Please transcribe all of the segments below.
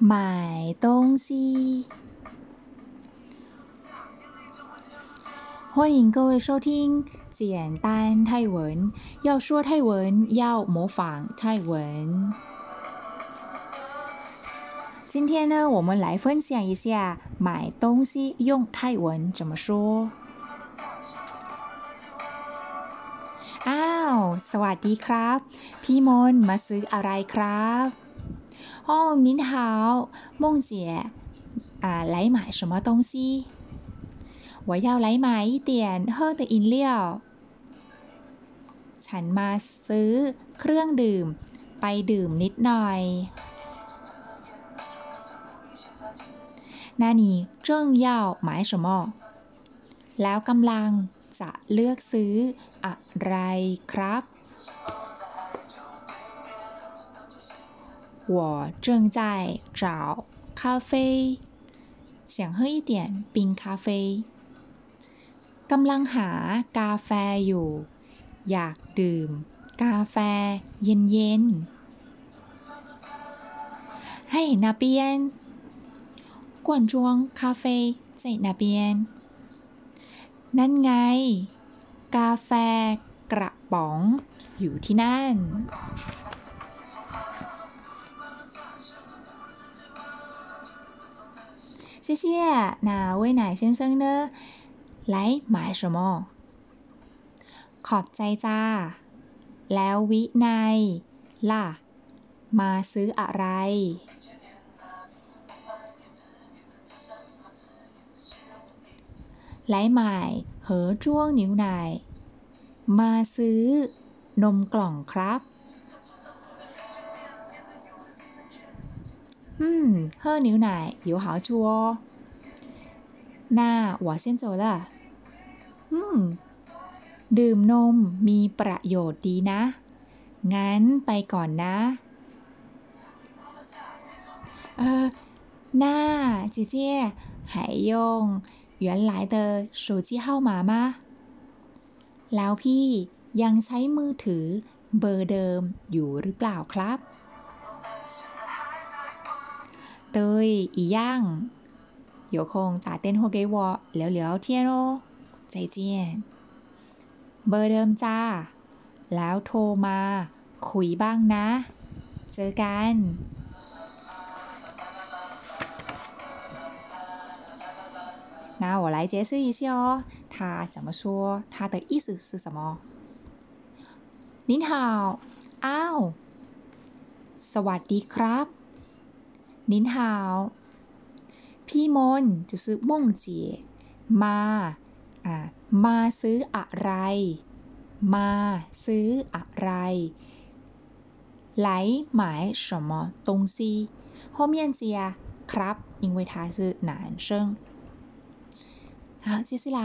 买东西。欢迎各位收听简单泰文。要说泰文，要模仿泰文。今天呢，我们来分享一下买东西用泰文怎么说。อ้าว สวัสดีครับ พี่มนต์มาซื้ออะไรครับ อ๋อ您好梦姐啊来买什么东西我要来买一点喝的饮料ฉันมาซื้อเครื่องดื่ม ไปดื่มนิดหน่อย那你正要买什么แล้วกำลังจะเลือกซื้ออะไรครับ 我正在找咖啡想喝一点冰咖啡กำลังหากาแฟอยู่ อยากดื่ม กาแฟเย็นๆให้那边罐装咖啡在那边นั่นไง กาแฟกระป๋องอยู่ที่นั่น 谢谢。那威奶先生呢？来买什么？ขอบใจจ้า แล้ววินัยล่ะ มาซื้ออะไร来买盒装牛奶มาซื้อนมกล่องครับ 嗯，喝牛奶有好处哦。那我先走了。嗯，ดื่มนมมีประโยชน์ดีนะ งั้นไปก่อนนะเออ那姐姐还用原来的手机号码吗แล้วพี่ยังใช้มือถือเบอร์เดิมอยู่หรือเปล่าครับ 对一样有空打电话给我聊聊天哦再见เบอร์เดิมจ้า แล้วโทรมา คุยบ้างนะ เจอกัน那我来解释一下哦，它怎么说？它的意思是什么？您好，อ้าว สวัสดีครับ 您好พี่มน就是梦姐มาอ่ามาซื้ออะไร มาซื้ออะไร来买什么东西后面接ครับ因为他是男生好接下来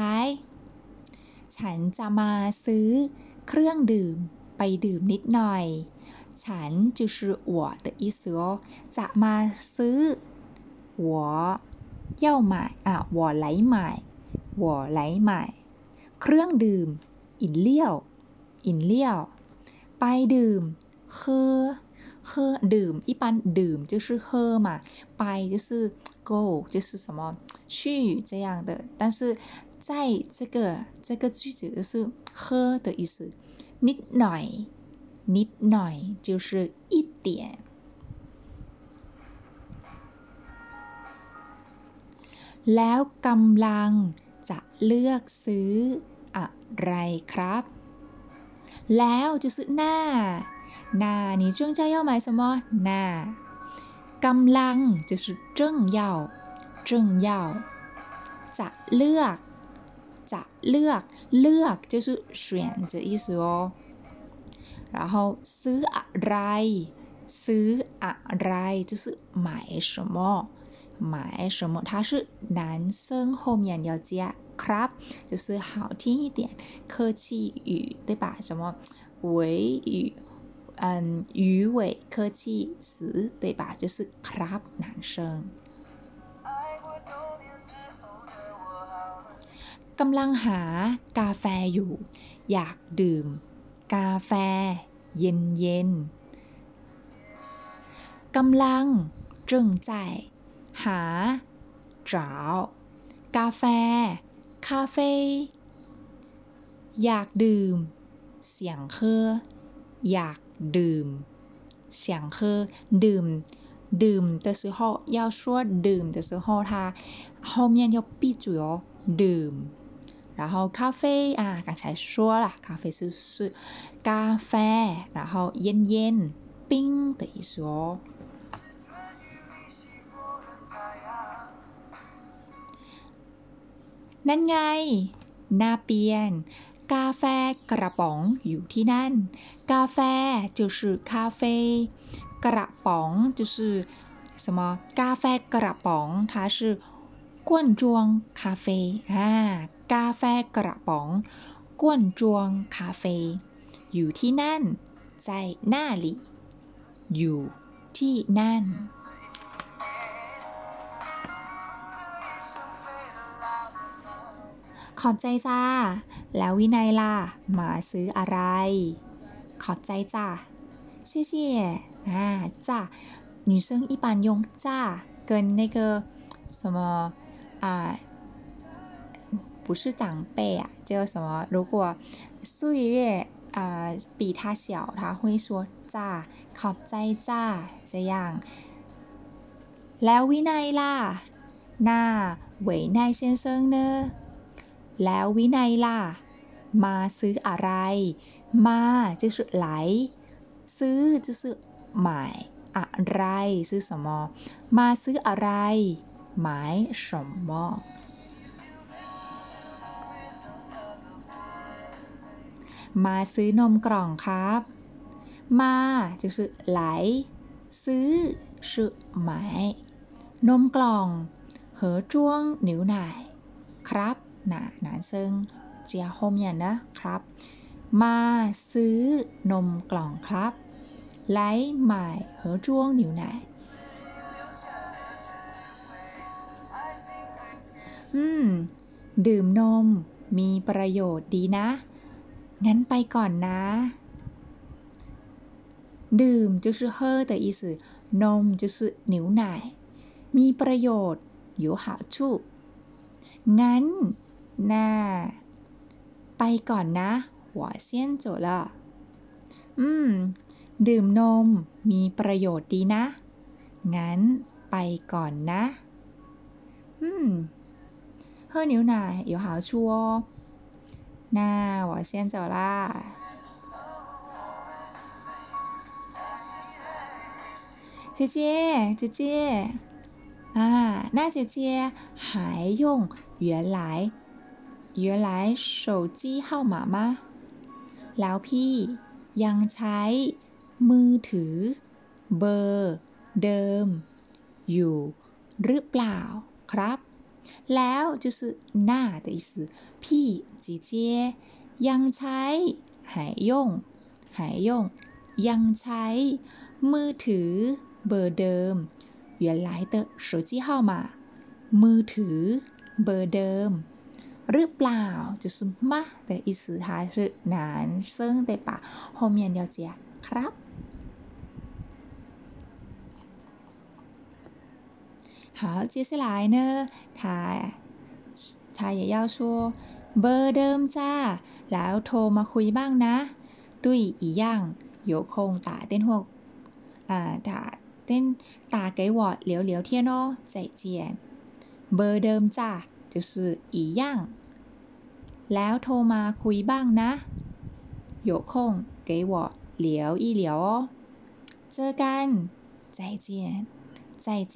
ฉันจะมาซื้อเครื่องดื่ม ไปดื่มนิดหน่อย ฉัน就是我的意思哦จะมาซื้อ我要买啊我来买我来买เครื่องดื่ม饮料饮料ไปดื่ม喝喝ดื่ม一般ดื่ม就是喝嘛ไป就是 go 就是什么去这样的但是在这个这个句子就是喝的意思นิดหน่อย นิดหน่อย就是一点แล้วกำลังจะเลือกซื้ออะไรครับ แล้ว就是那那你正在要买什么那กำลัง就是正要正要จะเลือก จะเลือก เลือก就是选的意思哦 然后ซื้ออะไร ซื้ออะไร就是买什么买什么它是男生后面要加ครับ就是好听一点客气语对吧什么尾语嗯鱼尾客气词对吧就是ครับ男生กำลังหากาแฟอยู่ อยากดื่ม กาแฟ เย็นเย็นกำลัง 正在หา找กาแฟ คาเฟ่อยากดื่มเสียงเคออยากดื่มเสียงเคอดื่มดื่ม的时候要说ดื่ม的时候它后面要闭嘴哦ดื่ม 然后咖啡啊刚才说了咖啡是是咖啡然后烟烟冰的意思哦นั่นไงนาเปียน กาแฟกระป๋องอยู่ที่นั่น กาแฟ就是咖啡กระป๋อง就是什么กาแฟกระป๋อง它是罐装咖啡อ่า กาแฟกระป๋อง罐装咖啡อยู่ที่นั่น在那里อยู่ที่นั่น ขอบใจจ้า แล้ววินัยล่ะ มาซื้ออะไร ขอบใจจ้า谢谢啊จ้า女生一般用จ้า跟那个什么啊 不是长辈啊叫什么如果岁月啊比他小他会说จ้าขอบใจจ้า这样แล้ววินัยล่ะ那韦奈先生呢แล้ววินัยล่ะ มาซื้ออะไร มา就是来ซื้อ就是买อะไรซื้อ什么มาซื้ออะไร买什么 มาซื้อนมกล่องครับ มา就是来ซื้อ是买นมกล่อง盒装牛奶ครับนะ男生เจียโฮเมียนนะครับ มาซื้อนมกล่องครับ来买盒装牛奶อืม ดื่มนมมีประโยชน์ดีนะ งั้นไปก่อนนะ ดื่ม就是喝的意思นม就是牛奶มีประโยชน์有好处งั้นน่าไปก่อนนะ我先走了อืม ดื่มนมมีประโยชน์ดีนะ งั้นไปก่อนนะ อืม喝牛奶有好处哦 那我先走啦姐姐姐姐啊那姐姐还用原来原来手机号码吗แล้วพี่ยังใช้มือถือ เบอร์ เดิม อยู่ หรือเปล่าครับ แล้ว就是那的意思พี่姐姐ยังใช้หายยงหายยงยังใช้ มือถือ เบอร์เดิม原来的手机号码มือถือ เบอร์เดิม หรือเปล่า就是吗的意思它是男生对吧后面要加ครับ 好，接下来呢，他他也要说เบอร์เดิมจ้า แล้วโทรมาคุยบ้างนะ ตุ้ย一样有空打电话啊打电打给我聊聊天哦再见เบอร์เดิมจ้า就是一样แล้วโทรมาคุยบ้างนะ有空给我聊一聊哦เจอกัน再见再见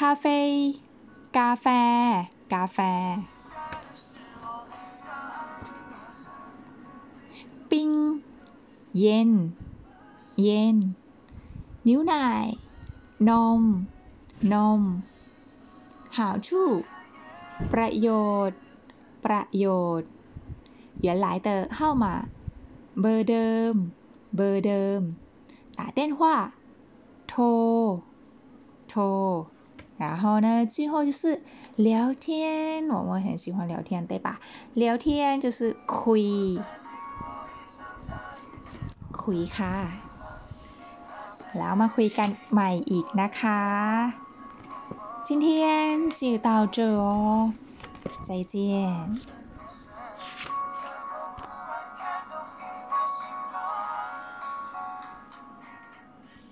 คาเฟ่ กาแฟ กาแฟ ปิ้ง เย็น เย็น นิ้วหน่าย นม นม好处ประโยชน์ ประโยชน์原来的号码เบอร์เดิม เบอร์เดิม打电话โทร โทร 然后呢，最后就是聊天，我们很喜欢聊天，对吧？聊天就是คุย คุยค่ะ แล้วมาคุยกันใหม่อีกนะคะ今天就到这哦，再见。